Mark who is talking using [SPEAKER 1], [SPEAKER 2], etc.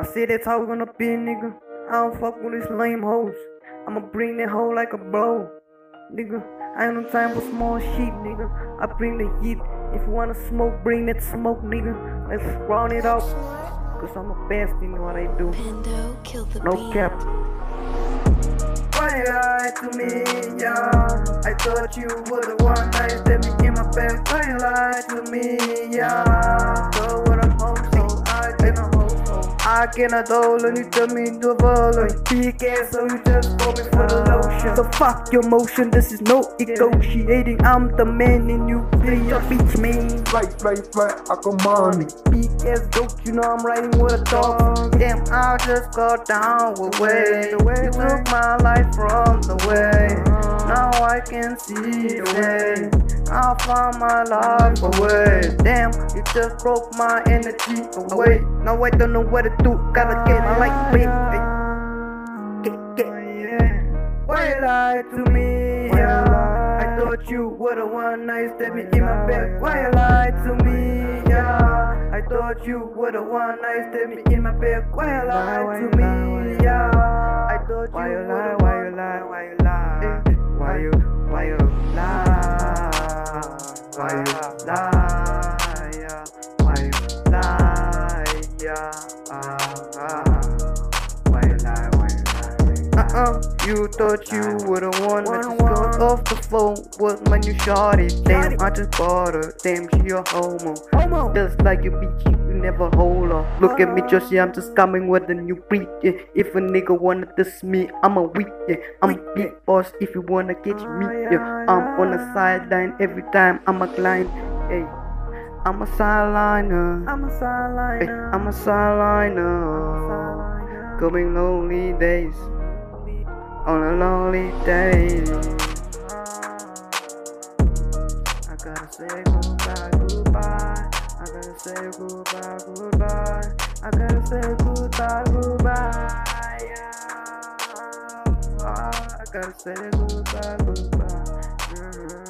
[SPEAKER 1] I see that's how we gonna be, nigga. I don't fuck with these lame hoes. I'ma bring that hoe like a blow. nigga. I ain't no time for small shit, nigga. I bring the heat. If you wanna smoke, bring that smoke, nigga. Let's round it up. Cause I'm the best in what I do. No cap. Why you lie to me, yeah? I thought you were the one that me in my back. Why you lie to me, yeah? I cannot hold and you turn me into a villain. Big ass, so you just call me for the lotion. So fuck your motion, this is no negotiating. I'm the man and you play your bitch, man.
[SPEAKER 2] Fly, fly, fly, I come on.
[SPEAKER 1] Big ass you know I'm riding with a dog. Damn, I just got down with way. You took my life from the way. Now I can see the way. I found my life away. Damn, you just broke my energy away. Now I don't know what to do. Gotta get my life back. Get, get. Why you lie to me? Yeah. I thought you were the one that stabbed me in my back. Why you lie to me? Yeah. I thought you were the one that stabbed me in my back. Why you lie to me? Yeah. I thought you were the one.
[SPEAKER 3] Why you lie? Why you lie? Why you lie? Why you lie?
[SPEAKER 1] Uh-uh, you thought you were the one that just got off the phone with my new shorty. Damn, I just bought her. Damn, she a homo. Homo. Just like you bitch, you never hold her. Look at me, Josie, I'm just coming with a new beat. Yeah. If a nigga wanna diss me, I'm a weak. Yeah. I'm big boss. If you wanna catch me, yeah. I'm on the sideline every time I'm a client. Hey. I'm a sideliner. I'm a sideliner. I'm a sideliner. Going lonely days. On a lonely day. I gotta say goodbye, goodbye. I gotta say goodbye, goodbye. I gotta say goodbye, goodbye. Yeah. I gotta say goodbye, goodbye. Mm.